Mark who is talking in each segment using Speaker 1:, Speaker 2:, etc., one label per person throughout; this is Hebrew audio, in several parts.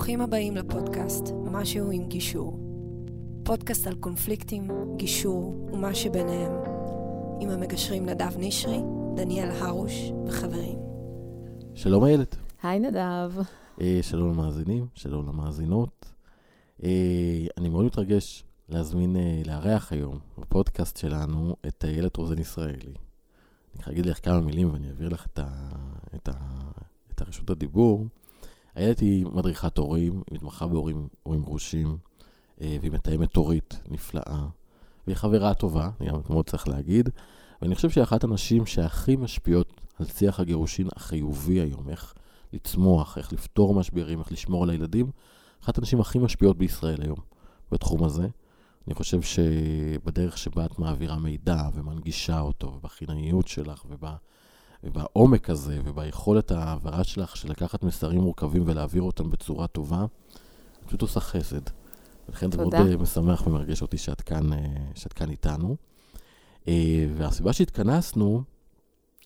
Speaker 1: ברוכים הבאים לפודקאסט משהו עם גישור. פודקאסט על קונפליקטים, גישור ומה שביניהם. עם המגשרים נדב נשרי, דניאל הרוש וחברים.
Speaker 2: שלום איילת.
Speaker 3: היי נדב.
Speaker 2: אה, שלום למאזינים, שלום למאזינות. אה, אני מאוד מתרגש להזמין, אה, לארח היום בפודקאסט שלנו את איילת רוזן ישראלי. אני חייב להגיד לך כמה מילים ואני אעביר לך את, ה, את, ה, את הרשות הדיבור. איילת היא מדריכת הורים, היא מתמחה בהורים הורים גרושים, אה, והיא מתאמת הורית נפלאה, והיא חברה טובה, אני גם מאוד צריך להגיד, ואני חושב שהיא אחת הנשים שהכי משפיעות על שיח הגירושין החיובי היום, איך לצמוח, איך לפתור משברים, איך לשמור על הילדים, אחת הנשים הכי משפיעות בישראל היום בתחום הזה. אני חושב שבדרך שבה את מעבירה מידע ומנגישה אותו, ובחינניות שלך, ובא... ובעומק הזה, וביכולת ההעברה שלך של לקחת מסרים מורכבים ולהעביר אותם בצורה טובה, את פשוט עושה חסד. ולכן זה מאוד uh, משמח ומרגש אותי שאת כאן, uh, שאת כאן איתנו. Uh, והסיבה שהתכנסנו,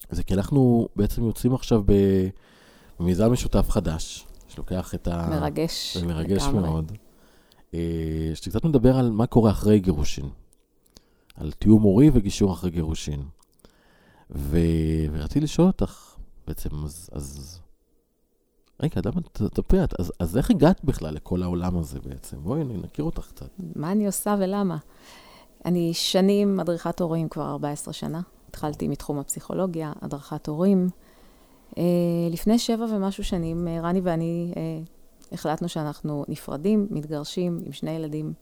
Speaker 2: זה כי אנחנו בעצם יוצאים עכשיו במיזם משותף חדש, שלוקח את ה...
Speaker 3: מרגש.
Speaker 2: זה מרגש לגמרי. מאוד. שקצת מדבר על מה קורה אחרי גירושין. על תיאום הורי וגישור אחרי גירושין. ו... ורציתי לשאול אותך, בעצם, אז... אז... רגע, למה את? אז, אז איך הגעת בכלל לכל העולם הזה בעצם? בואי נכיר אותך קצת.
Speaker 3: מה אני עושה ולמה? אני שנים מדריכת הורים, כבר 14 שנה. התחלתי מתחום הפסיכולוגיה, הדרכת הורים. Uh, לפני שבע ומשהו שנים, uh, רני ואני uh, החלטנו שאנחנו נפרדים, מתגרשים עם שני ילדים.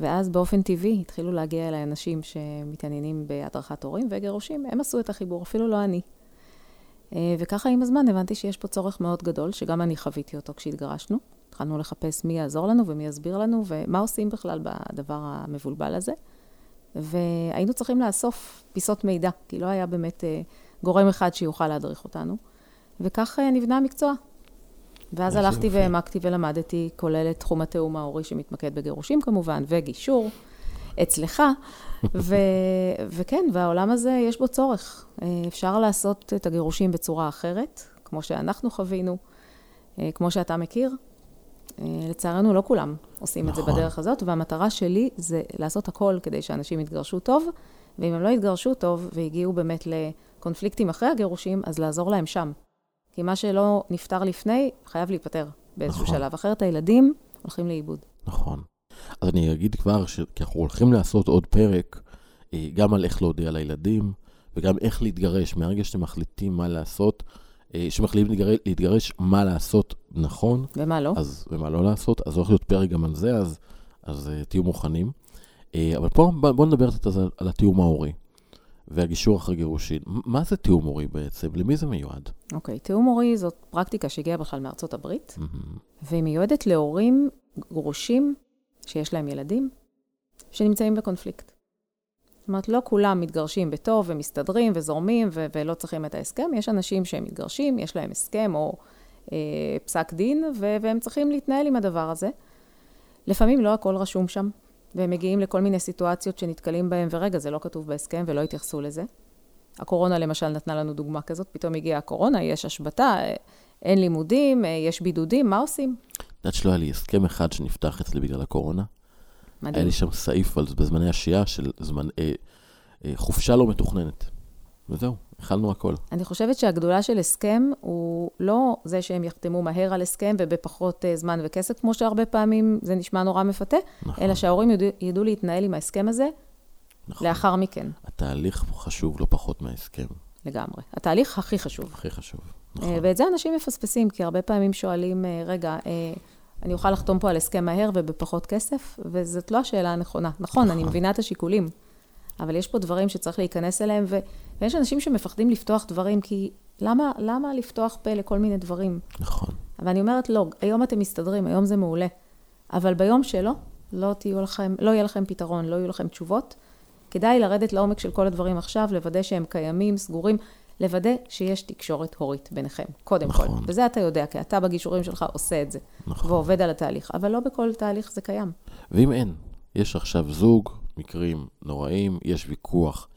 Speaker 3: ואז באופן טבעי התחילו להגיע אליי אנשים שמתעניינים בהדרכת הורים וגירושים, הם עשו את החיבור, אפילו לא אני. אה, וככה עם הזמן הבנתי שיש פה צורך מאוד גדול, שגם אני חוויתי אותו כשהתגרשנו. התחלנו לחפש מי יעזור לנו ומי יסביר לנו ומה עושים בכלל בדבר המבולבל הזה. והיינו צריכים לאסוף פיסות מידע, כי לא היה באמת אה, גורם אחד שיוכל להדריך אותנו. וכך אה, נבנה המקצוע. ואז הלכתי והעמקתי ולמדתי, כולל את תחום התיאום ההורי שמתמקד בגירושים כמובן, וגישור, אצלך. ו- וכן, והעולם הזה, יש בו צורך. אה, אפשר לעשות את הגירושים בצורה אחרת, כמו שאנחנו חווינו, אה, כמו שאתה מכיר. אה, לצערנו, לא כולם עושים נכון. את זה נכון. בדרך הזאת, והמטרה שלי זה לעשות הכל כדי שאנשים יתגרשו טוב, ואם הם לא יתגרשו טוב והגיעו באמת לקונפליקטים אחרי הגירושים, אז לעזור להם שם. כי מה שלא נפתר לפני, חייב להיפתר באיזשהו נכון. שלב. אחרת הילדים הולכים לאיבוד.
Speaker 2: נכון. אז אני אגיד כבר, ש... כי אנחנו הולכים לעשות עוד פרק, אה, גם על איך להודיע לילדים, וגם איך להתגרש. מהרגע שאתם מחליטים מה לעשות, אה, שמחליטים להתגרש, להתגרש, מה לעשות נכון.
Speaker 3: ומה לא.
Speaker 2: אז, ומה לא לעשות. אז הולך להיות פרק גם על זה, אז, אז uh, תהיו מוכנים. אבל פה בואו נדבר קצת על, על התיאום ההורי. והגישור אחרי גירושין. מה זה תיאום הורי בעצם? למי זה מיועד?
Speaker 3: אוקיי, okay, תיאום הורי זאת פרקטיקה שהגיעה בכלל מארצות הברית, mm-hmm. והיא מיועדת להורים גרושים שיש להם ילדים, שנמצאים בקונפליקט. זאת אומרת, לא כולם מתגרשים בטוב ומסתדרים וזורמים ו- ולא צריכים את ההסכם. יש אנשים שהם מתגרשים, יש להם הסכם או אה, פסק דין, ו- והם צריכים להתנהל עם הדבר הזה. לפעמים לא הכל רשום שם, והם מגיעים לכל מיני סיטואציות שנתקלים בהם, ורגע, זה לא כתוב בהסכם ולא התייחסו לזה. הקורונה למשל נתנה לנו דוגמה כזאת, פתאום הגיעה הקורונה, יש השבתה, אין לימודים, יש בידודים, מה עושים?
Speaker 2: את יודעת שלא היה לי הסכם אחד שנפתח אצלי בגלל הקורונה? מדהים. היה לי שם סעיף על, בזמני השהייה של זמן, אה, אה, חופשה לא מתוכננת. וזהו, אכלנו הכל.
Speaker 3: אני חושבת שהגדולה של הסכם הוא לא זה שהם יחתמו מהר על הסכם ובפחות uh, זמן וכסף, כמו שהרבה פעמים זה נשמע נורא מפתה, נכון. אלא שההורים ידעו, ידעו להתנהל עם ההסכם הזה נכון. לאחר מכן.
Speaker 2: התהליך חשוב לא פחות מההסכם.
Speaker 3: לגמרי. התהליך הכי חשוב.
Speaker 2: הכי חשוב,
Speaker 3: uh, נכון. ואת זה אנשים מפספסים, כי הרבה פעמים שואלים, uh, רגע, אני אוכל לחתום פה על הסכם מהר ובפחות כסף? וזאת לא השאלה הנכונה. נכון, נכון. אני מבינה את השיקולים. אבל יש פה דברים שצריך להיכנס אליהם, ו... ויש אנשים שמפחדים לפתוח דברים, כי למה, למה לפתוח פה לכל מיני דברים?
Speaker 2: נכון.
Speaker 3: אבל אני אומרת, לא, היום אתם מסתדרים, היום זה מעולה. אבל ביום שלא, לא, לכם, לא יהיה לכם פתרון, לא יהיו לכם תשובות. כדאי לרדת לעומק של כל הדברים עכשיו, לוודא שהם קיימים, סגורים, לוודא שיש תקשורת הורית ביניכם, קודם נכון. כל. וזה אתה יודע, כי אתה בגישורים שלך עושה את זה. נכון. ועובד על התהליך. אבל לא בכל תהליך זה קיים.
Speaker 2: ואם אין, יש עכשיו זוג, מקרים נוראים, יש ויכוח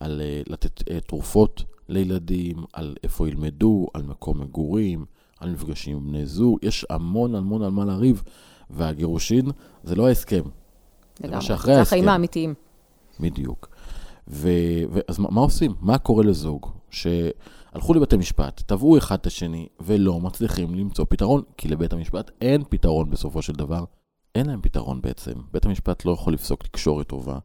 Speaker 2: על uh, לתת uh, תרופות לילדים, על איפה ילמדו, על מקום מגורים, על מפגשים עם בני זוג, יש המון המון על מה לריב, והגירושין זה לא ההסכם. זה מה שאחרי
Speaker 3: זה
Speaker 2: ההסכם.
Speaker 3: החיים האמיתיים.
Speaker 2: בדיוק. ו... ו... אז מה, מה עושים? מה קורה לזוג שהלכו לבתי משפט, תבעו אחד את השני, ולא מצליחים למצוא פתרון? כי לבית המשפט אין פתרון בסופו של דבר. אין להם פתרון בעצם. בית המשפט לא יכול לפסוק תקשורת טובה.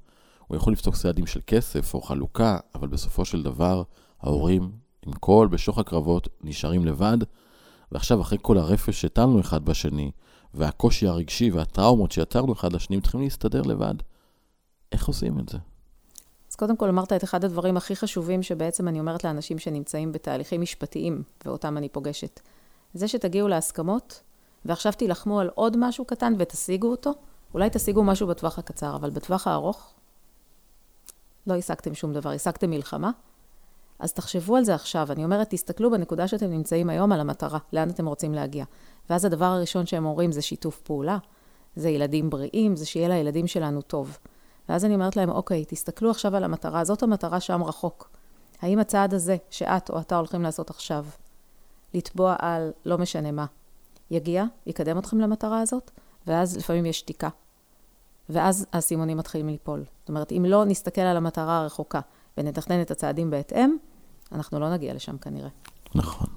Speaker 2: הוא יכול לפסוק סעדים של כסף או חלוקה, אבל בסופו של דבר, ההורים, עם כל בשוך הקרבות, נשארים לבד. ועכשיו, אחרי כל הרפש שהטלנו אחד בשני, והקושי הרגשי והטראומות שיצרנו אחד לשני, הם צריכים להסתדר לבד. איך עושים את זה?
Speaker 3: אז קודם כל אמרת את אחד הדברים הכי חשובים שבעצם אני אומרת לאנשים שנמצאים בתהליכים משפטיים, ואותם אני פוגשת. זה שתגיעו להסכמות, ועכשיו תילחמו על עוד משהו קטן ותשיגו אותו, אולי תשיגו משהו בטווח הקצר, אבל בטווח הארוך, לא השגתם שום דבר, השגתם מלחמה. אז תחשבו על זה עכשיו. אני אומרת, תסתכלו בנקודה שאתם נמצאים היום על המטרה, לאן אתם רוצים להגיע. ואז הדבר הראשון שהם אומרים זה שיתוף פעולה, זה ילדים בריאים, זה שיהיה לילדים שלנו טוב. ואז אני אומרת להם, אוקיי, תסתכלו עכשיו על המטרה, זאת המטרה שם רחוק. האם הצעד הזה, שאת או אתה הולכים לעשות עכשיו, לתבוע על לא משנה מה, יגיע, יקדם אתכם למטרה הזאת, ואז לפעמים יש שתיקה. ואז האסימונים מתחילים ליפול. זאת אומרת, אם לא נסתכל על המטרה הרחוקה ונתכנן את הצעדים בהתאם, אנחנו לא נגיע לשם כנראה.
Speaker 2: נכון.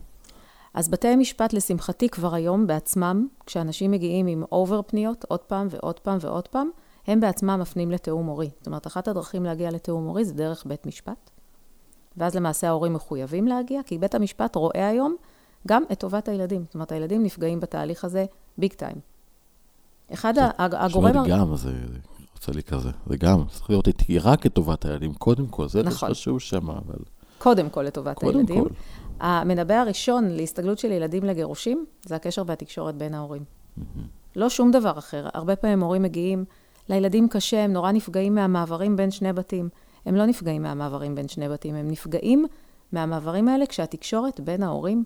Speaker 3: אז בתי המשפט, לשמחתי, כבר היום בעצמם, כשאנשים מגיעים עם אובר פניות, עוד פעם ועוד פעם ועוד פעם, הם בעצמם מפנים לתיאום הורי. זאת אומרת, אחת הדרכים להגיע לתיאום הורי זה דרך בית משפט. ואז למעשה ההורים מחויבים להגיע, כי בית המשפט רואה היום גם את טובת הילדים. זאת אומרת, הילדים נפגעים בתהליך הזה ביג טיים. אחד הגורם...
Speaker 2: שמעתי גם, זה יוצא לי כזה. זה גם, צריך להיות איתי רק את טובת הילדים, קודם כל. זה
Speaker 3: נכון.
Speaker 2: חשוב שם, אבל...
Speaker 3: קודם כל לטובת
Speaker 2: קודם
Speaker 3: הילדים.
Speaker 2: כל.
Speaker 3: המנבא הראשון להסתגלות של ילדים לגירושים, זה הקשר והתקשורת בין ההורים. לא שום דבר אחר. הרבה פעמים הורים מגיעים, לילדים קשה, הם נורא נפגעים מהמעברים בין שני בתים. הם לא נפגעים מהמעברים בין שני בתים, הם נפגעים מהמעברים האלה כשהתקשורת בין ההורים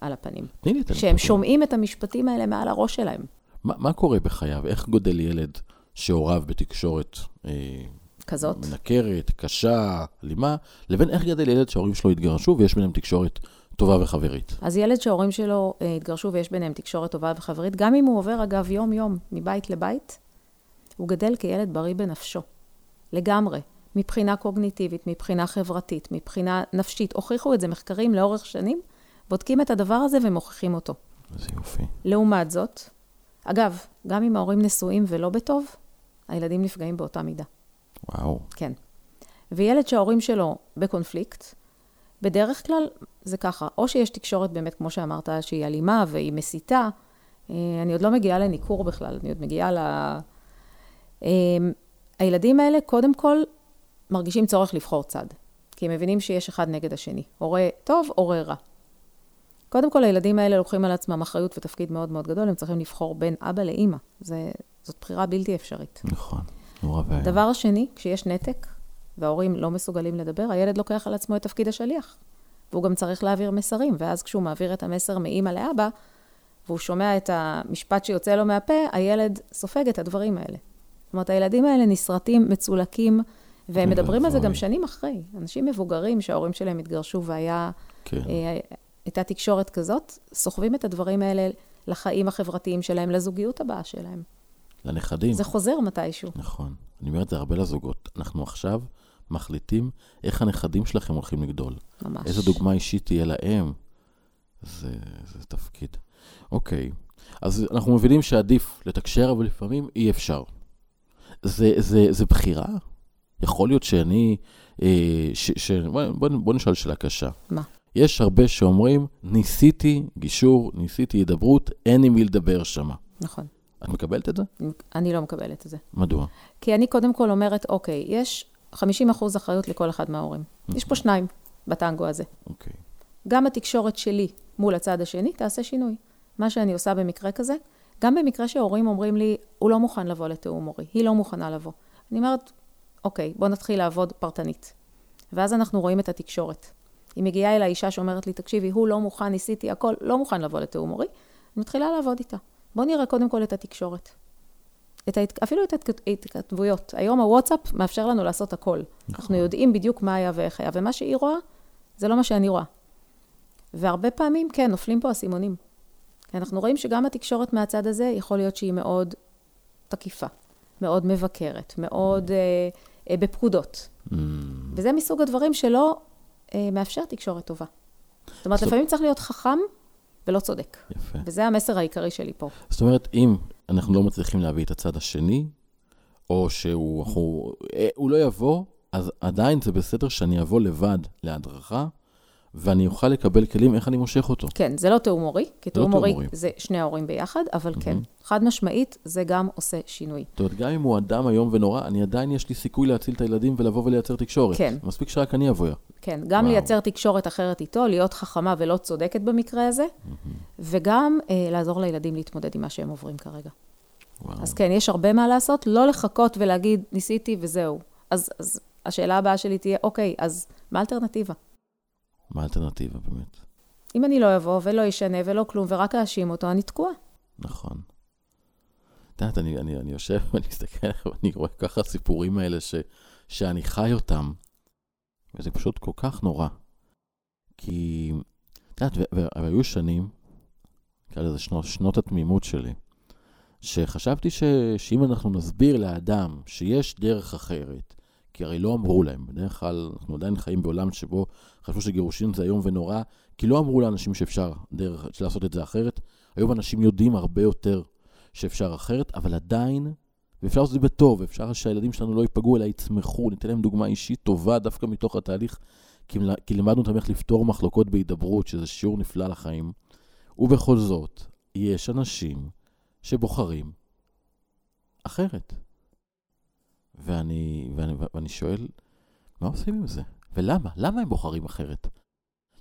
Speaker 3: על הפנים.
Speaker 2: תני לי את
Speaker 3: שהם
Speaker 2: הנתונים.
Speaker 3: שומעים את המשפטים האלה מעל הראש שלהם.
Speaker 2: מה, מה קורה בחייו? איך גודל ילד שהוריו בתקשורת אה,
Speaker 3: כזאת.
Speaker 2: מנקרת, קשה, אלימה, לבין איך גדל ילד שההורים שלו התגרשו ויש ביניהם תקשורת טובה וחברית?
Speaker 3: אז ילד שההורים שלו אה, התגרשו ויש ביניהם תקשורת טובה וחברית, גם אם הוא עובר, אגב, יום-יום, מבית לבית, הוא גדל כילד בריא בנפשו. לגמרי. מבחינה קוגניטיבית, מבחינה חברתית, מבחינה נפשית. הוכיחו את זה מחקרים לאורך שנים, בודקים את הדבר הזה ומוכיחים אותו.
Speaker 2: איזה יופי.
Speaker 3: לעומת זאת, אגב, גם אם ההורים נשואים ולא בטוב, הילדים נפגעים באותה מידה.
Speaker 2: וואו.
Speaker 3: כן. וילד שההורים שלו בקונפליקט, בדרך כלל זה ככה, או שיש תקשורת באמת, כמו שאמרת, שהיא אלימה והיא מסיתה, אה, אני עוד לא מגיעה לניכור בכלל, אני עוד מגיעה ל... אה, הילדים האלה, קודם כל, מרגישים צורך לבחור צד, כי הם מבינים שיש אחד נגד השני, הורה טוב, הורה רע. קודם כל, הילדים האלה לוקחים על עצמם אחריות ותפקיד מאוד מאוד גדול, הם צריכים לבחור בין אבא לאימא. זה, זאת בחירה בלתי אפשרית.
Speaker 2: נכון. נורא ואיום.
Speaker 3: הדבר השני, כשיש נתק וההורים לא מסוגלים לדבר, הילד לוקח על עצמו את תפקיד השליח. והוא גם צריך להעביר מסרים, ואז כשהוא מעביר את המסר מאימא לאבא, והוא שומע את המשפט שיוצא לו מהפה, הילד סופג את הדברים האלה. זאת אומרת, הילדים האלה נסרטים, מצולקים, והם
Speaker 2: אוי
Speaker 3: מדברים על זה. גם שנים אחרי. אנשים מבוגרים שההורים שלהם התגרשו והיה...
Speaker 2: כן.
Speaker 3: הייתה תקשורת כזאת, סוחבים את הדברים האלה לחיים החברתיים שלהם, לזוגיות הבאה שלהם.
Speaker 2: לנכדים.
Speaker 3: זה חוזר מתישהו.
Speaker 2: נכון. אני אומר את זה הרבה לזוגות. אנחנו עכשיו מחליטים איך הנכדים שלכם הולכים לגדול.
Speaker 3: ממש.
Speaker 2: איזה דוגמה אישית תהיה להם. זה, זה תפקיד. אוקיי. אז אנחנו מבינים שעדיף לתקשר, אבל לפעמים אי אפשר. זה, זה, זה בחירה? יכול להיות שאני... אה, ש, ש, בוא, בוא, בוא נשאל שאלה קשה.
Speaker 3: מה?
Speaker 2: יש הרבה שאומרים, ניסיתי גישור, ניסיתי הידברות, אין עם מי לדבר שמה.
Speaker 3: נכון.
Speaker 2: את מקבלת את זה?
Speaker 3: אני לא מקבלת את זה.
Speaker 2: מדוע?
Speaker 3: כי אני קודם כל אומרת, אוקיי, יש 50 אחוז אחריות לכל אחד מההורים. יש פה שניים בטנגו הזה.
Speaker 2: אוקיי.
Speaker 3: גם התקשורת שלי מול הצד השני תעשה שינוי. מה שאני עושה במקרה כזה, גם במקרה שהורים אומרים לי, הוא לא מוכן לבוא לתיאום הורי, היא לא מוכנה לבוא. אני אומרת, אוקיי, בוא נתחיל לעבוד פרטנית. ואז אנחנו רואים את התקשורת. היא מגיעה אל האישה שאומרת לי, תקשיבי, הוא לא מוכן, ניסיתי הכל, לא מוכן לבוא לתיאום הורי, אני מתחילה לעבוד איתה. בוא נראה קודם כל את התקשורת. את ההת... אפילו את ההתכתבויות. היום הוואטסאפ מאפשר לנו לעשות הכל. אנחנו יודעים בדיוק מה היה ואיך היה, ומה שהיא רואה, זה לא מה שאני רואה. והרבה פעמים, כן, נופלים פה אסימונים. אנחנו רואים שגם התקשורת מהצד הזה, יכול להיות שהיא מאוד תקיפה, מאוד מבקרת, מאוד אה, אה, בפקודות.
Speaker 2: Mm.
Speaker 3: וזה מסוג הדברים שלא מאפשר תקשורת טובה. זאת אומרת,
Speaker 2: זאת-
Speaker 3: לפעמים צריך להיות חכם ולא צודק.
Speaker 2: יפה.
Speaker 3: וזה המסר העיקרי שלי פה.
Speaker 2: זאת אומרת, אם אנחנו לא מצליחים להביא את הצד השני, או שהוא אנחנו, אה, לא יבוא, אז עדיין זה בסדר שאני אבוא לבד להדרכה, ואני אוכל לקבל כלים איך אני מושך אותו.
Speaker 3: כן, זה לא תיאום הורי, כי
Speaker 2: לא
Speaker 3: תיאום הורי. זה שני ההורים ביחד, אבל כן, חד משמעית, זה גם עושה שינוי.
Speaker 2: זאת אומרת, גם אם הוא אדם איום ונורא, אני עדיין יש לי סיכוי להציל את הילדים ולבוא ולייצר תקשורת.
Speaker 3: כן.
Speaker 2: מספיק שרק אני אבוא.
Speaker 3: כן, גם
Speaker 2: וואו.
Speaker 3: לייצר תקשורת אחרת איתו, להיות חכמה ולא צודקת במקרה הזה, וגם אה, לעזור לילדים להתמודד עם מה שהם עוברים כרגע.
Speaker 2: וואו.
Speaker 3: אז כן, יש הרבה מה לעשות, לא לחכות ולהגיד, ניסיתי וזהו. אז, אז השאלה הבאה שלי תהיה, אוקיי, אז מה האלטרנטיבה?
Speaker 2: מה האלטרנטיבה באמת?
Speaker 3: אם אני לא אבוא ולא אשנה ולא כלום ורק אאשים אותו, אני תקועה.
Speaker 2: נכון. את יודעת, אני, אני, אני יושב ואני מסתכל עליך ואני רואה ככה סיפורים האלה ש, שאני חי אותם, וזה פשוט כל כך נורא. כי, את יודעת, והיו שנים, נקרא לזה שנות, שנות התמימות שלי, שחשבתי ש, שאם אנחנו נסביר לאדם שיש דרך אחרת, כי הרי לא אמרו להם, בדרך כלל אנחנו עדיין חיים בעולם שבו חשבו שגירושין זה איום ונורא, כי לא אמרו לאנשים שאפשר דרך, לעשות את זה אחרת. היום אנשים יודעים הרבה יותר שאפשר אחרת, אבל עדיין, ואפשר לעשות את זה בטוב, אפשר שהילדים שלנו לא ייפגעו, אלא יצמחו, ניתן להם דוגמה אישית טובה דווקא מתוך התהליך, כי, לימדנו אותם איך לפתור מחלוקות בהידברות, שזה שיעור נפלא לחיים. ובכל זאת, יש אנשים שבוחרים אחרת. ואני, ואני, ואני שואל, מה עושים עם זה? ולמה? למה הם בוחרים אחרת?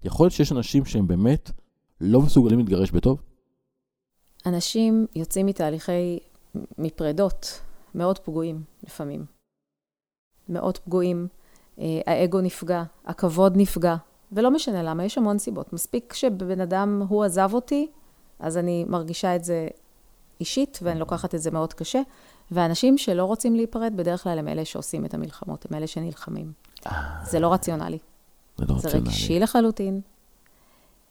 Speaker 2: יכול להיות שיש אנשים שהם באמת לא מסוגלים להתגרש בטוב?
Speaker 3: אנשים יוצאים מתהליכי, מפרדות מאוד פגועים לפעמים. מאוד פגועים, אה, האגו נפגע, הכבוד נפגע, ולא משנה למה, יש המון סיבות. מספיק שבן אדם, הוא עזב אותי, אז אני מרגישה את זה אישית, ואני לוקחת את זה מאוד קשה. ואנשים שלא רוצים להיפרד, בדרך כלל הם אלה שעושים את המלחמות, הם אלה שנלחמים. זה לא רציונלי.
Speaker 2: זה לא
Speaker 3: זה. רגשי לחלוטין.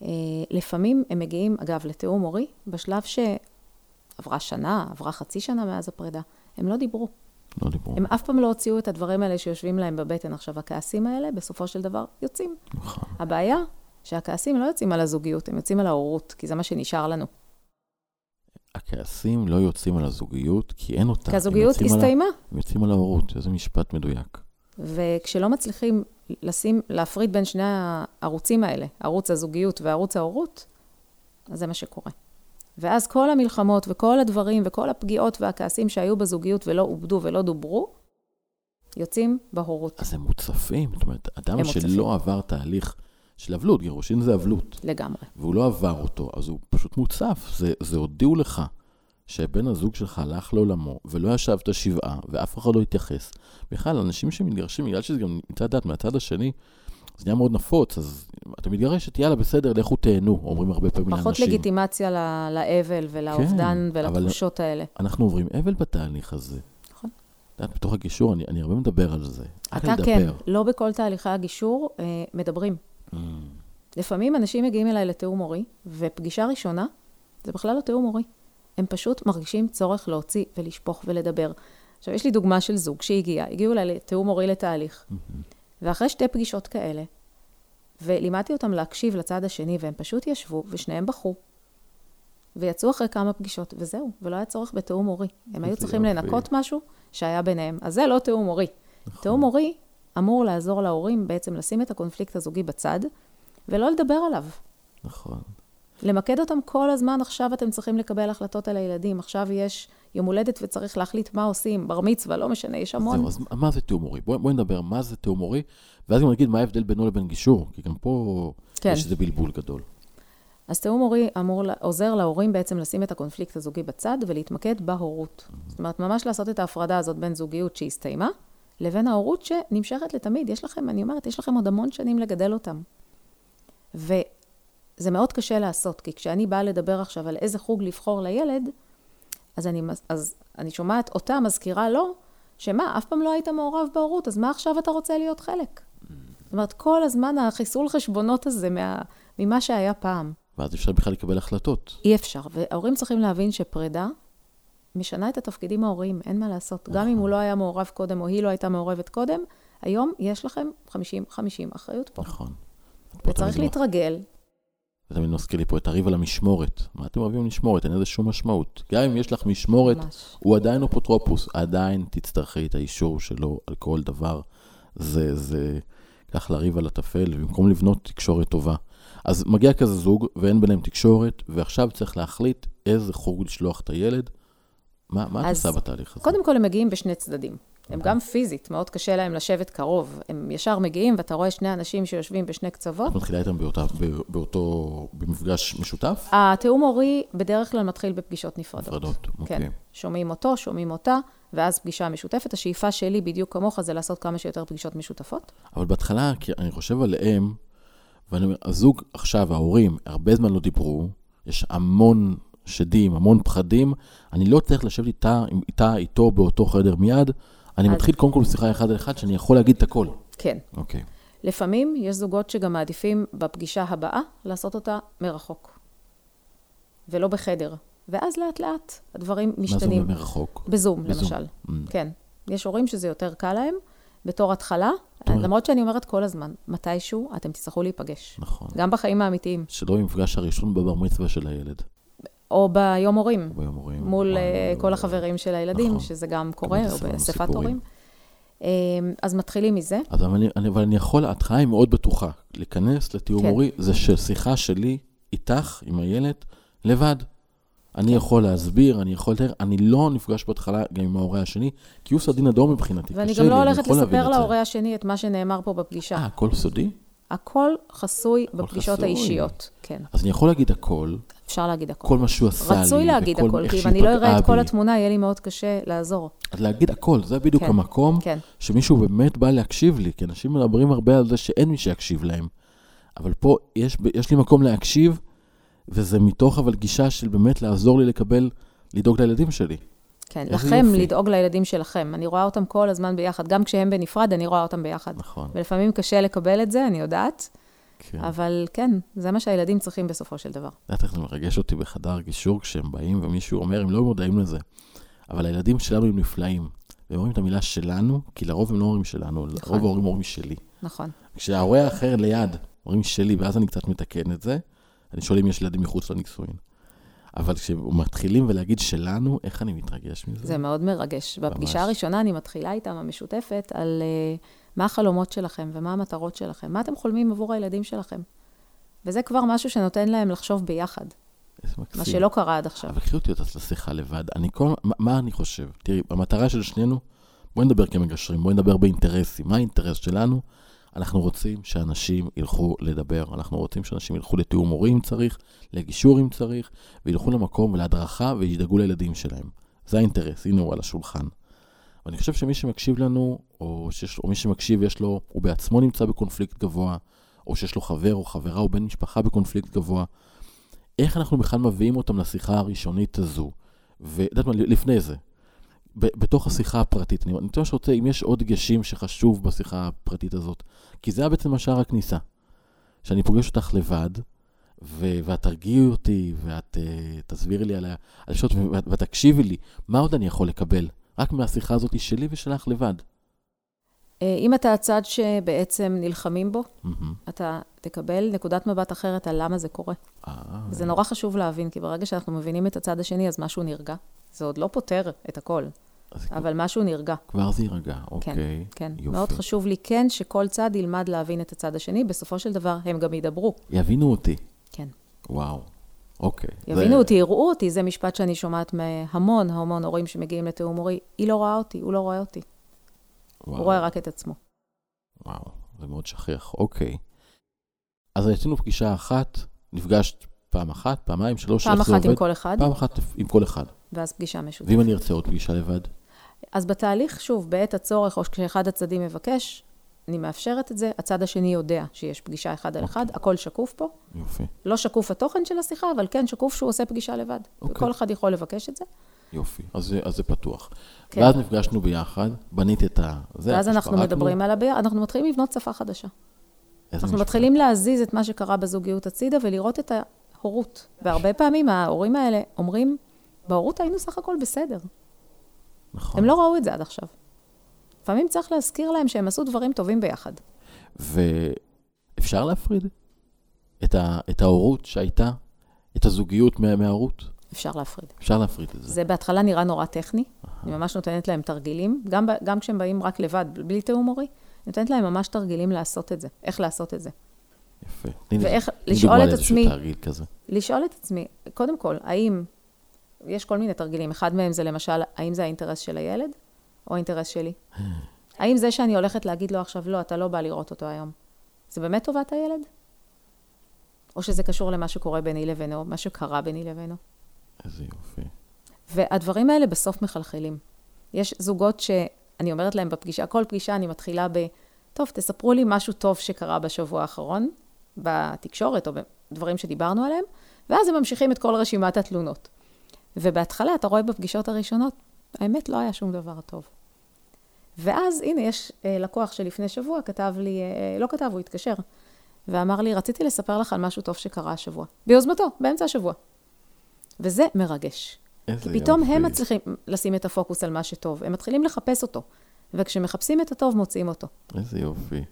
Speaker 3: אה, לפעמים הם מגיעים, אגב, לתיאום הורי, בשלב שעברה שנה, עברה חצי שנה מאז הפרידה, הם לא דיברו.
Speaker 2: לא דיברו.
Speaker 3: הם אף פעם לא הוציאו את הדברים האלה שיושבים להם בבטן. עכשיו, הכעסים האלה, בסופו של דבר, יוצאים.
Speaker 2: נכון.
Speaker 3: הבעיה, שהכעסים לא יוצאים על הזוגיות, הם יוצאים על ההורות, כי זה מה שנשאר לנו.
Speaker 2: הכעסים לא יוצאים על הזוגיות, כי אין אותה.
Speaker 3: כי הזוגיות הסתיימה,
Speaker 2: הם יוצאים על ההורות, איזה משפט מדויק.
Speaker 3: וכשלא מצליחים לשים, להפריד בין שני הערוצים האלה, ערוץ הזוגיות וערוץ ההורות, אז זה מה שקורה. ואז כל המלחמות וכל הדברים וכל הפגיעות והכעסים שהיו בזוגיות ולא עובדו ולא דוברו, יוצאים בהורות
Speaker 2: אז הם מוצפים, זאת אומרת, אדם שלא
Speaker 3: מוצפים.
Speaker 2: עבר תהליך של אבלות, גירושין זה אבלות,
Speaker 3: לגמרי.
Speaker 2: והוא לא עבר אותו, אז הוא פשוט מוצף. זה, זה הודיעו לך שבן הזוג שלך הלך לעולמו, ולא ישבת שבעה, ואף אחד לא התייחס. בכלל, אנשים שמתגרשים, בגלל שזה גם מצד דת, מהצד השני, זה נהיה מאוד נפוץ, אז אתה מתגרשת, יאללה, בסדר, לכו תהנו, אומרים הרבה פעמים לאנשים.
Speaker 3: פחות לגיטימציה ל- לאבל ולאובדן
Speaker 2: כן,
Speaker 3: ולתחושות האלה.
Speaker 2: אנחנו עוברים אבל בתהליך הזה.
Speaker 3: נכון.
Speaker 2: את יודעת, בתוך הגישור, אני, אני הרבה מדבר על זה.
Speaker 3: אתה
Speaker 2: לדבר.
Speaker 3: כן, לא בכל תהליכי הגישור אה, מדברים.
Speaker 2: Mm,
Speaker 3: לפעמים אנשים מגיעים אליי לתיאום הורי, ופגישה ראשונה, זה בכלל לא תיאום הורי. הם פשוט מרגישים צורך להוציא ולשפוך ולדבר. עכשיו, יש לי דוגמה של זוג שהגיע, הגיעו אליי לתיאום הורי לתהליך, ואחרי שתי פגישות כאלה, ולימדתי אותם להקשיב לצד השני, והם פשוט ישבו, ושניהם בכו, ויצאו אחרי כמה פגישות, וזהו, ולא היה צורך בתיאום הורי. הם היו צריכים
Speaker 2: יופי.
Speaker 3: לנקות משהו שהיה ביניהם. אז זה לא תיאום הורי.
Speaker 2: נכון.
Speaker 3: תיאום הורי אמור לעזור להורים בעצם לשים את הקונפליקט הזוגי בצד, ולא לדבר עליו.
Speaker 2: נכון.
Speaker 3: למקד אותם כל הזמן, עכשיו אתם צריכים לקבל החלטות על הילדים, עכשיו יש יום הולדת וצריך להחליט מה עושים, בר מצווה, לא משנה, יש המון.
Speaker 2: זהו, אז מה זה תיאום הורי? בואי בוא נדבר מה זה תיאום הורי, ואז גם נגיד מה ההבדל בינו לבין גישור, כי גם פה
Speaker 3: כן.
Speaker 2: יש איזה בלבול גדול.
Speaker 3: אז תיאום הורי אמור, עוזר להורים בעצם לשים את הקונפליקט הזוגי בצד ולהתמקד בהורות. זאת אומרת, ממש לעשות את ההפרדה הזאת בין זוגיות שהסתיימה, לבין ההורות שנמשכת לתמיד. יש לכם, אני אומרת, יש לכם עוד המון שנים לגדל אותם. וזה מאוד קשה לעשות, כי כשאני באה לדבר עכשיו על איזה חוג לבחור לילד, אז אני, אז אני שומעת אותה מזכירה לו, שמה, אף פעם לא היית מעורב בהורות, אז מה עכשיו אתה רוצה להיות חלק? זאת אומרת, כל הזמן החיסול חשבונות הזה מה, ממה שהיה פעם.
Speaker 2: ואז אפשר בכלל לקבל החלטות.
Speaker 3: אי אפשר. וההורים צריכים להבין שפרידה משנה את התפקידים ההוריים, אין מה לעשות. גם אם הוא לא היה מעורב קודם, או היא לא הייתה מעורבת קודם, היום יש לכם 50-50 אחריות פה.
Speaker 2: נכון.
Speaker 3: וצריך להתרגל.
Speaker 2: זה תמיד מזכיר לי פה את הריב על המשמורת. מה אתם אוהבים משמורת? אין לזה שום משמעות. גם אם יש לך משמורת,
Speaker 3: ממש.
Speaker 2: הוא עדיין אפוטרופוס, עדיין תצטרכי את האישור שלו על כל דבר. זה, זה, כך לריב על הטפל, במקום לבנות תקשורת טובה. אז מגיע כזה זוג, ואין ביניהם תקשורת, ועכשיו צריך להחליט איזה חוג לשלוח את הילד. מה, מה את עושה בתהליך הזה?
Speaker 3: קודם כל, הם מגיעים בשני צדדים. הם גם פיזית, מאוד קשה להם לשבת קרוב. הם ישר מגיעים, ואתה רואה שני אנשים שיושבים בשני קצוות.
Speaker 2: את מתחילה איתם באותה, באותו, במפגש משותף?
Speaker 3: התיאום הורי בדרך כלל מתחיל בפגישות נפרדות.
Speaker 2: נפרדות, אוקיי.
Speaker 3: כן. שומעים אותו, שומעים אותה, ואז פגישה משותפת. השאיפה שלי, בדיוק כמוך, זה לעשות כמה שיותר פגישות משותפות.
Speaker 2: אבל בהתחלה, כי אני חושב עליהם, ואני אומר, הזוג עכשיו, ההורים, הרבה זמן לא דיברו, יש המון שדים, המון פחדים, אני לא צריך לשבת איתה, איתה, איתו באותו חדר מיד, אני
Speaker 3: אז-
Speaker 2: מתחיל קודם כל בשיחה אחד על אחד, שאני יכול להגיד את הכל.
Speaker 3: כן.
Speaker 2: אוקיי.
Speaker 3: לפעמים יש זוגות שגם מעדיפים בפגישה הבאה לעשות אותה מרחוק, ולא בחדר. ואז לאט לאט הדברים
Speaker 2: מה זה
Speaker 3: משתנים.
Speaker 2: אומר מרחוק?
Speaker 3: בזום,
Speaker 2: בזום.
Speaker 3: למשל.
Speaker 2: Mm.
Speaker 3: כן. יש הורים שזה יותר קל להם, בתור התחלה, למרות שאני אומרת כל הזמן, מתישהו אתם תצטרכו להיפגש.
Speaker 2: נכון.
Speaker 3: גם בחיים האמיתיים,
Speaker 2: שלא יהיה מפגש הראשון בבר מצווה של הילד,
Speaker 3: או ביום הורים,
Speaker 2: ביום הורים.
Speaker 3: מול
Speaker 2: וואי,
Speaker 3: אה,
Speaker 2: וואי,
Speaker 3: כל
Speaker 2: וואי.
Speaker 3: החברים של הילדים,
Speaker 2: נכון.
Speaker 3: שזה גם קורה, או באספת. הורים. אה, אז מתחילים מזה.
Speaker 2: אז אבל אני, אני, אבל אני יכול, ההתחלה היא מאוד בטוחה. להיכנס לתיאום
Speaker 3: כן.
Speaker 2: הורי, זה שיחה שלי איתך, עם הילד, לבד. אני
Speaker 3: כן.
Speaker 2: יכול להסביר, אני יכול לתאר, אני לא נפגש בהתחלה גם עם ההורה השני, כי הוא סוף דין אדום מבחינתי.
Speaker 3: ואני גם לא הולכת לספר. להורה השני את מה שנאמר פה בפגישה.
Speaker 2: אה, הכל סודי?
Speaker 3: הכל חסוי בפגישות
Speaker 2: חסוי.
Speaker 3: האישיות. כן,
Speaker 2: אז אני יכול להגיד הכל,
Speaker 3: אפשר להגיד הכל.
Speaker 2: כל מה שהוא עשה לי,
Speaker 3: רצוי להגיד הכל, כי אם אני לא אראה את כל. התמונה, יהיה לי מאוד קשה לעזור.
Speaker 2: אז להגיד הכל, זה בדיוק
Speaker 3: כן,
Speaker 2: המקום
Speaker 3: כן,
Speaker 2: שמישהו באמת בא להקשיב לי, כי אנשים מדברים הרבה על זה שאין מי שיקשיב להם. אבל פה יש, יש לי מקום להקשיב, וזה מתוך אבל גישה של באמת לעזור לי לקבל, לדאוג לילדים שלי.
Speaker 3: כן. לכם,
Speaker 2: יופי.
Speaker 3: לדאוג לילדים שלכם. אני רואה אותם כל הזמן ביחד. גם כשהם בנפרד, אני רואה אותם ביחד.
Speaker 2: נכון.
Speaker 3: ולפעמים קשה לקבל את זה, אני יודעת,
Speaker 2: כן.
Speaker 3: אבל כן, זה מה שהילדים צריכים בסופו של דבר.
Speaker 2: את יודעת איך זה מרגש אותי בחדר גישור כשהם באים ומישהו אומר, הם לא מודעים לזה. אבל הילדים שלנו הם נפלאים. והם אומרים את המילה שלנו, כי לרוב הם לא אומרים שלנו, לרוב ההורים אומרים שלי.
Speaker 3: נכון.
Speaker 2: כשההורה האחר ליד, אומרים שלי, ואז אני קצת מתקן את זה, אני שואל אם יש ילדים מחוץ לנישואין. אבל כשמתחילים ולהגיד שלנו, איך אני מתרגש מזה?
Speaker 3: זה מאוד מרגש. בפגישה
Speaker 2: ממש.
Speaker 3: הראשונה אני מתחילה איתם, המשותפת, על uh, מה החלומות שלכם ומה המטרות שלכם, מה אתם חולמים עבור הילדים שלכם. וזה כבר משהו שנותן להם לחשוב ביחד,
Speaker 2: מקסים.
Speaker 3: מה שלא קרה עד עכשיו.
Speaker 2: אבל קחי אותי אותה לשיחה לבד. אני כל... מה, מה אני חושב? תראי, המטרה של שנינו, בואי נדבר כמגשרים, בואי נדבר באינטרסים. מה האינטרס שלנו? אנחנו רוצים שאנשים ילכו לדבר, אנחנו רוצים שאנשים ילכו לתיאום הורים אם צריך, לגישור אם צריך, וילכו למקום ולהדרכה וידאגו לילדים שלהם. זה האינטרס, הנה הוא על השולחן. ואני חושב שמי שמקשיב לנו, או, שיש, או מי שמקשיב יש לו, הוא בעצמו נמצא בקונפליקט גבוה, או שיש לו חבר או חברה או בן משפחה בקונפליקט גבוה, איך אנחנו בכלל מביאים אותם לשיחה הראשונית הזו? ואת מה, לפני זה, ב- בתוך השיחה הפרטית, אני ממש רוצה, אם יש עוד דגשים שחשוב בשיחה הפרטית הזאת, כי זה היה בעצם השער הכניסה. שאני פוגש אותך לבד, ו- ואת תרגיעי אותי, ואת uh, תסבירי לי על השעות, ואת, ואת תקשיבי לי, מה עוד אני יכול לקבל? רק מהשיחה הזאת שלי ושלך לבד.
Speaker 3: אה, אם אתה הצד שבעצם נלחמים בו,
Speaker 2: מהמם.
Speaker 3: אתה תקבל נקודת מבט אחרת על למה זה קורה.
Speaker 2: אה,
Speaker 3: זה נורא חשוב להבין, כי ברגע שאנחנו מבינים את הצד השני, אז משהו נרגע. זה עוד לא פותר את הכל, אבל משהו נרגע.
Speaker 2: כבר זה יירגע, אוקיי.
Speaker 3: כן,
Speaker 2: יופי.
Speaker 3: מאוד חשוב לי כן שכל צד ילמד להבין את הצד השני, בסופו של דבר הם גם ידברו.
Speaker 2: יבינו אותי.
Speaker 3: כן.
Speaker 2: וואו, אוקיי.
Speaker 3: יבינו
Speaker 2: זה-
Speaker 3: אותי, יראו אותי, זה משפט שאני שומעת מהמון המון הורים שמגיעים לתיאום הורי. היא לא רואה אותי, הוא לא רואה אותי,
Speaker 2: וואו.
Speaker 3: הוא רואה רק את עצמו.
Speaker 2: וואו, זה מאוד שכיח, אוקיי. אז עשינו פגישה אחת, נפגשת פעם אחת, פעמיים, שלוש,
Speaker 3: פעם אחת עם? כל אחד,
Speaker 2: פעם אחת עם כל אחד.
Speaker 3: ואז פגישה משותפת.
Speaker 2: ואם אני ארצה עוד פגישה לבד?
Speaker 3: אז בתהליך, שוב, בעת הצורך, או כשאחד הצדדים מבקש, אני מאפשרת את זה, הצד השני יודע שיש פגישה אחד על אחד, הכל שקוף פה.
Speaker 2: יופי,
Speaker 3: לא שקוף התוכן של השיחה, אבל כן שקוף שהוא עושה פגישה לבד.
Speaker 2: אוקיי.
Speaker 3: וכל אחד יכול לבקש את זה.
Speaker 2: יופי. אז, אז זה פתוח.
Speaker 3: כן.
Speaker 2: ואז נפגשנו ביחד, בניתי את ה... זה,
Speaker 3: ואז אנחנו. מדברים על הביחד, אנחנו מתחילים לבנות שפה חדשה. אנחנו
Speaker 2: משפט.
Speaker 3: מתחילים להזיז את מה שקרה בזוגיות הצידה ולראות את הורות. והרבה פעמים ההורים האלה אומרים, בהורות היינו סך הכל בסדר.
Speaker 2: נכון.
Speaker 3: הם לא ראו את זה עד עכשיו. לפעמים צריך להזכיר להם שהם עשו דברים טובים ביחד.
Speaker 2: ואפשר להפריד את, ה... את ההורות שהייתה, את הזוגיות מה... מההורות?
Speaker 3: אפשר להפריד.
Speaker 2: אפשר להפריד את זה.
Speaker 3: זה בהתחלה נראה נורא טכני, אני ממש נותנת להם תרגילים, גם, ב- גם כשהם באים רק לבד, בלי תיאום הורי, נותנת להם ממש תרגילים לעשות את זה, איך לעשות את זה.
Speaker 2: יפה.
Speaker 3: ואיך, לשאול את עצמי. לשאול את עצמי, קודם כל, האם, יש כל מיני תרגילים, אחד מהם זה למשל, האם זה האינטרס של הילד, או האינטרס שלי? האם זה שאני הולכת להגיד לו עכשיו, לא, אתה לא בא לראות אותו היום, זה באמת טובת הילד? או שזה קשור למה שקורה ביני לבינו, מה שקרה ביני לבינו?
Speaker 2: איזה יופי.
Speaker 3: והדברים האלה בסוף מחלחלים. יש זוגות שאני אומרת להם בפגישה, כל פגישה אני מתחילה ב, טוב, תספרו לי משהו טוב שקרה בשבוע האחרון, בתקשורת או בדברים שדיברנו עליהם, ואז הם ממשיכים את כל רשימת התלונות. ובהתחלה, אתה רואה בפגישות הראשונות, האמת, לא היה שום דבר טוב. ואז, הנה, יש אה, לקוח שלפני שבוע כתב לי, אה, לא כתב, הוא התקשר, ואמר לי, רציתי לספר לך על משהו טוב שקרה השבוע. ביוזמתו, באמצע השבוע. וזה מרגש. כי
Speaker 2: יופי.
Speaker 3: פתאום הם מצליחים לשים את הפוקוס על מה שטוב, הם מתחילים לחפש אותו. וכשמחפשים את הטוב, מוצאים אותו.
Speaker 2: איזה יופי.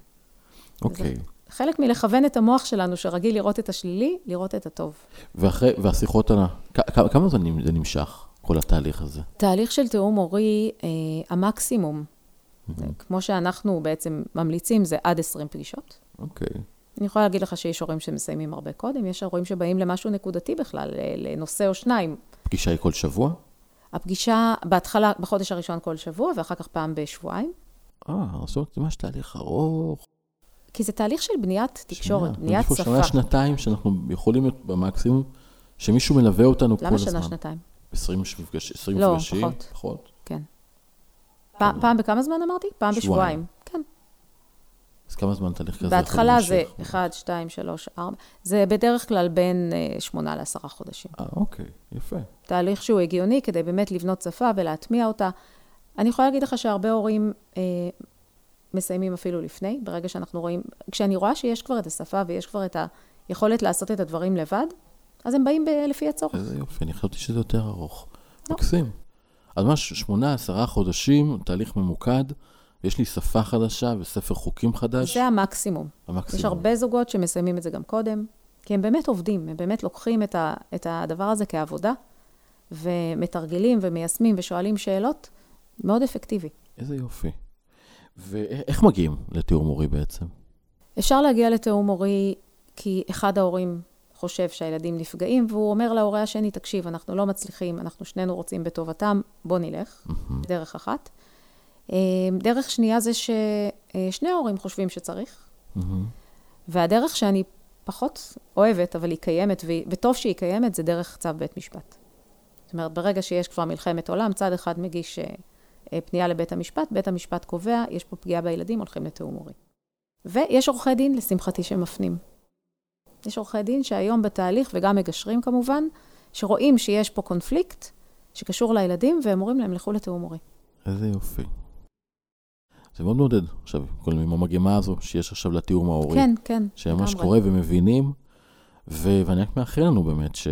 Speaker 2: אוקיי.
Speaker 3: חלק מלכוון את המוח שלנו, שרגיל לראות את השלילי, לראות את הטוב.
Speaker 2: ואחרי, והשיחות, כמה זמן זה נמשך, כל התהליך הזה?
Speaker 3: תהליך של תיאום הורי, אה, המקסימום, כמו שאנחנו בעצם ממליצים, זה עד 20 פגישות.
Speaker 2: אוקיי.
Speaker 3: אני יכולה להגיד לך שיש הורים שמסיימים הרבה קודם, יש הורים שבאים למשהו נקודתי בכלל, לנושא או שניים.
Speaker 2: פגישה היא כל שבוע?
Speaker 3: הפגישה, בהתחלה, בחודש הראשון כל שבוע, ואחר כך פעם בשבועיים.
Speaker 2: אה, זאת אומרת, זה ממש תהליך ארוך.
Speaker 3: כי זה תהליך של בניית תקשורת,
Speaker 2: שנייה.
Speaker 3: בניית שפה.
Speaker 2: שנה, שנתיים, שאנחנו יכולים להיות במקסימום, שמישהו מלווה אותנו כל
Speaker 3: למה
Speaker 2: הזמן.
Speaker 3: שנה, שנתיים?
Speaker 2: 20 מפגש- 20
Speaker 3: לא,
Speaker 2: מפגשים?
Speaker 3: פחות.
Speaker 2: פחות.
Speaker 3: כן. פעם, פעם בכמה זמן אמרתי? פעם
Speaker 2: שבועיים.
Speaker 3: בשבועיים. כן.
Speaker 2: אז כמה זמן תהליך כזה יכול
Speaker 3: בהתחלה זה
Speaker 2: להימשך?
Speaker 3: 1, 2, 3, 4. זה בדרך כלל בין 8 ל-10 חודשים.
Speaker 2: אה, אוקיי, יפה.
Speaker 3: תהליך שהוא הגיוני כדי באמת לבנות שפה ולהטמיע אותה. אני יכולה להגיד לך שהרבה הורים אה, מסיימים אפילו לפני, ברגע שאנחנו רואים, כשאני רואה שיש כבר את השפה ויש כבר את היכולת לעשות את הדברים לבד, אז הם באים ב- לפי הצורך.
Speaker 2: איזה יופי, אני חשבתי שזה יותר ארוך.
Speaker 3: לא.
Speaker 2: מקסים. אז ממש שמונה, עשרה חודשים, תהליך ממוקד, יש לי שפה חדשה וספר חוקים חדש.
Speaker 3: זה המקסימום.
Speaker 2: המקסימום.
Speaker 3: יש הרבה זוגות שמסיימים את זה גם קודם, כי הם באמת עובדים, הם באמת לוקחים את, ה, את הדבר הזה כעבודה, ומתרגלים ומיישמים ושואלים שאלות, מאוד אפקטיבי.
Speaker 2: איזה יופי. ואיך מגיעים לתיאור מורי בעצם?
Speaker 3: אפשר להגיע לתיאום הורי כי אחד ההורים חושב שהילדים נפגעים, והוא אומר להורה השני, תקשיב, אנחנו לא מצליחים, אנחנו שנינו רוצים בטובתם, בוא נלך, דרך אחת. אה, דרך שנייה זה ששני ההורים חושבים שצריך. והדרך שאני פחות אוהבת, אבל היא קיימת, וטוב שהיא קיימת, זה דרך צו בית משפט. זאת אומרת, ברגע שיש כבר מלחמת עולם, צד אחד מגיש אה, אה, פנייה לבית המשפט, בית המשפט קובע, יש פה פגיעה בילדים, הולכים לתיאום הורי. ויש עורכי דין, לשמחתי, שמפנים. יש עורכי דין שהיום בתהליך, וגם מגשרים כמובן, שרואים שיש פה קונפליקט שקשור לילדים, והם אומרים להם, לכו לתיאום הורי.
Speaker 2: איזה יופי. זה מאוד מעודד, עכשיו, כל עם המגמה הזו שיש עכשיו לתיאום ההורי.
Speaker 3: כן, כן,
Speaker 2: שממש. קורה ומבינים, ו- ואני רק מאחל לנו באמת ש-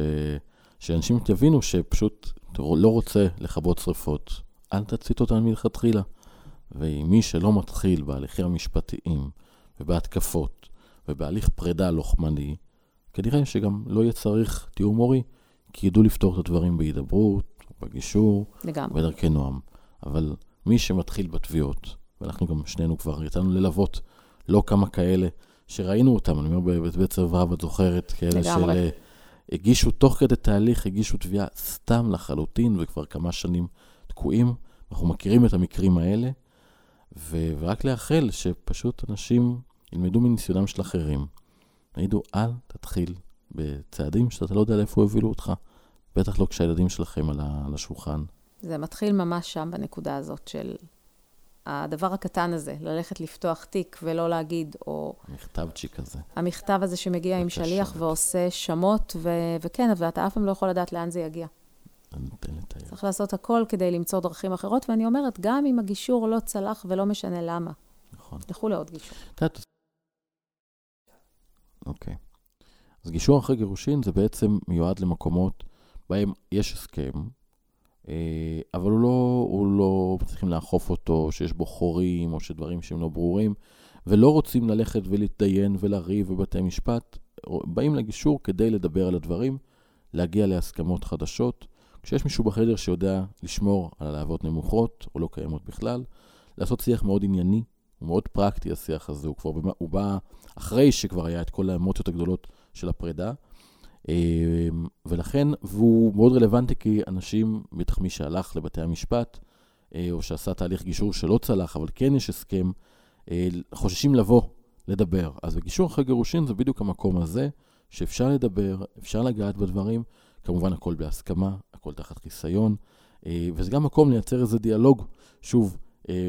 Speaker 2: שאנשים יבינו שפשוט לא רוצה לכבות שריפות, אל תצית אותן מלכתחילה. ומי שלא מתחיל בהליכים המשפטיים ובהתקפות ובהליך פרידה לוחמני, כנראה שגם לא יהיה צריך תיאום מורי, כי ידעו לפתור את הדברים בהידברות, בגישור,
Speaker 3: לגמרי.
Speaker 2: בדרכי נועם. אבל מי שמתחיל בתביעות, ואנחנו גם שנינו כבר יצאנו ללוות לא כמה כאלה שראינו אותם, אני אומר בבית בית צבא, את זוכרת, כאלה
Speaker 3: לגמרי.
Speaker 2: של... אה, הגישו תוך כדי תהליך, הגישו תביעה סתם לחלוטין, וכבר כמה שנים תקועים. אנחנו מכירים את המקרים האלה, ו- ורק לאחל שפשוט אנשים ילמדו מניסיונם של אחרים. יגידו, אל תתחיל בצעדים שאתה לא יודע לאיפה יובילו אותך. בטח לא כשהילדים שלכם על השולחן.
Speaker 3: זה מתחיל ממש שם, בנקודה הזאת של הדבר הקטן הזה, ללכת לפתוח תיק ולא להגיד, או
Speaker 2: מכתבצ'יק הזה.
Speaker 3: המכתב הזה שמגיע עם. שליח ועושה שמות, ו- וכן, ואתה אף פעם לא יכול לדעת לאן זה יגיע. צריך לעשות הכל כדי למצוא דרכים אחרות, ואני אומרת, גם אם הגישור לא צלח ולא משנה למה,
Speaker 2: נכון.
Speaker 3: לכו לעוד גישור.
Speaker 2: את יודעת... אוקיי. אז גישור אחרי גירושין זה בעצם מיועד למקומות בהם יש הסכם, אה, אבל הוא לא, הוא לא צריכים לאכוף אותו, שיש בו חורים או שדברים שהם לא ברורים, ולא רוצים ללכת ולהתדיין ולריב בבתי משפט, באים לגישור כדי לדבר על הדברים, להגיע להסכמות חדשות. כשיש מישהו בחדר שיודע לשמור על הלהבות נמוכות, או לא קיימות בכלל, לעשות שיח מאוד ענייני, הוא מאוד פרקטי השיח הזה, הוא כבר הוא בא אחרי שכבר היה את כל האמוציות הגדולות של הפרידה. אמ, ולכן, והוא מאוד רלוונטי כי אנשים, בטח מי שהלך לבתי המשפט, אה, או שעשה תהליך גישור שלא צלח, אבל כן יש הסכם, אה, חוששים לבוא לדבר. אז בגישור אחרי גירושין זה בדיוק המקום הזה, שאפשר לדבר, אפשר לגעת בדברים, כמובן הכל בהסכמה, הכל תחת חיסיון, אה, וזה גם מקום לייצר איזה דיאלוג, שוב,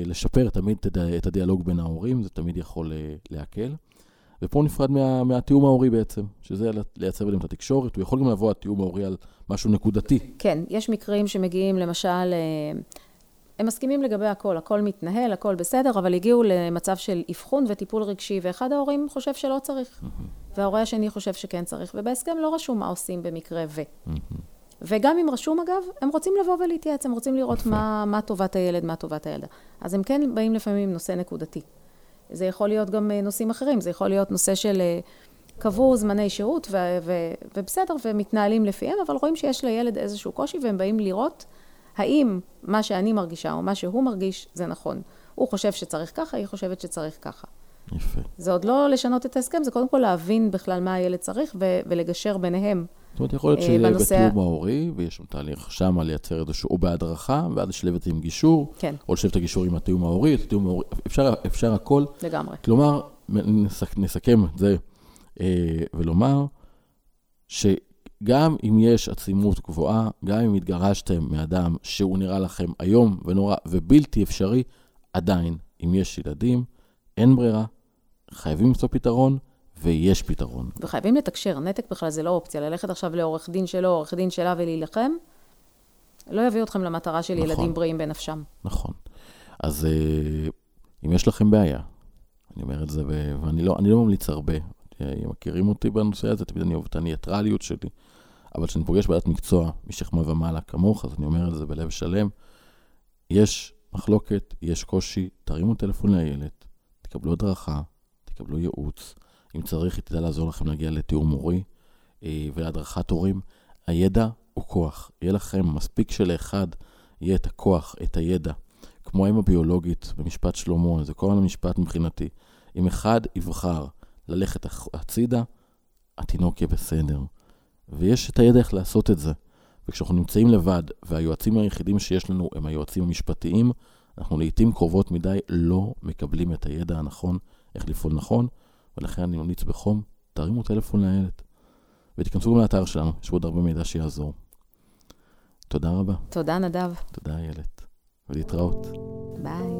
Speaker 2: לשפר תמיד את הדיאלוג בין ההורים, זה תמיד יכול להקל. ופה נפרד מה, מהתיאום ההורי בעצם, שזה לייצר ביניהם את התקשורת. הוא יכול גם לבוא התיאום ההורי על משהו נקודתי.
Speaker 3: כן, יש מקרים שמגיעים למשל, אה, הם מסכימים לגבי הכל, הכל מתנהל, הכל בסדר, אבל הגיעו למצב של אבחון וטיפול רגשי, ואחד ההורים חושב שלא צריך, וההורה השני חושב שכן צריך, ובהסכם לא רשום מה עושים במקרה ו. וגם אם רשום אגב, הם רוצים לבוא ולהתייעץ, הם רוצים לראות מה, מה טובת הילד, מה טובת הילדה. אז הם כן באים לפעמים עם נושא נקודתי. זה יכול להיות גם אה, נושאים אחרים, זה יכול להיות נושא של אה, קבעו זמני שהות ו- ו- ובסדר, ומתנהלים לפיהם, אבל רואים שיש לילד איזשהו קושי והם באים לראות האם מה שאני מרגישה או מה שהוא מרגיש זה נכון. הוא חושב שצריך ככה, היא חושבת שצריך ככה.
Speaker 2: יפה.
Speaker 3: זה עוד לא לשנות את ההסכם, זה קודם כל להבין בכלל מה הילד צריך ו- ולגשר ביניהם.
Speaker 2: זאת אומרת, יכול להיות שיהיה בתיאום ההורי, ויש שם תהליך שם לייצר איזשהו, או בהדרכה, ואז לשלב את זה עם גישור,
Speaker 3: כן.
Speaker 2: או לשלב את הגישור עם התיאום ההורי, את התיאום ההורי, אפשר, אפשר הכל.
Speaker 3: לגמרי.
Speaker 2: כלומר, נסכ, נסכם את זה אה, ולומר, שגם אם יש עצימות גבוהה, גם אם התגרשתם מאדם שהוא נראה לכם איום ונורא ובלתי אפשרי, עדיין, אם יש ילדים, אין ברירה, חייבים למצוא פתרון. ויש פתרון.
Speaker 3: וחייבים לתקשר, נתק בכלל זה לא אופציה, ללכת עכשיו לעורך דין שלו, עורך דין שלה ולהילחם, לא יביא אתכם למטרה של נכון, ילדים בריאים בנפשם.
Speaker 2: נכון. אז אה, אם יש לכם בעיה, אני אומר את זה, ואני לא, לא ממליץ הרבה, מכירים אותי בנושא הזה, תמיד אני אוהב את הניאטרליות שלי, אבל כשאני פוגש בעיית מקצוע משכמה ומעלה כמוך, אז אני אומר את זה בלב שלם, יש מחלוקת, יש קושי, תרימו טלפון לילד, תקבלו הדרכה, תקבלו ייעוץ. אם צריך, היא תדע לעזור לכם להגיע לתיאום מורי אה, ולהדרכת הורים. הידע הוא כוח. יהיה לכם, מספיק שלאחד יהיה את הכוח, את הידע. כמו האם הביולוגית במשפט שלמה, זה כל המשפט מבחינתי. אם אחד יבחר ללכת הצידה, התינוק יהיה בסדר. ויש את הידע איך לעשות את זה. וכשאנחנו נמצאים לבד, והיועצים היחידים שיש לנו הם היועצים המשפטיים, אנחנו לעיתים קרובות מדי לא מקבלים את הידע הנכון, איך לפעול נכון, ולכן אני ממליץ בחום, תרימו טלפון לילד. ותיכנסו גם לאתר שלנו, יש עוד הרבה מידע שיעזור. תודה רבה.
Speaker 3: תודה, נדב.
Speaker 2: תודה, איילת. ולהתראות.
Speaker 3: ביי.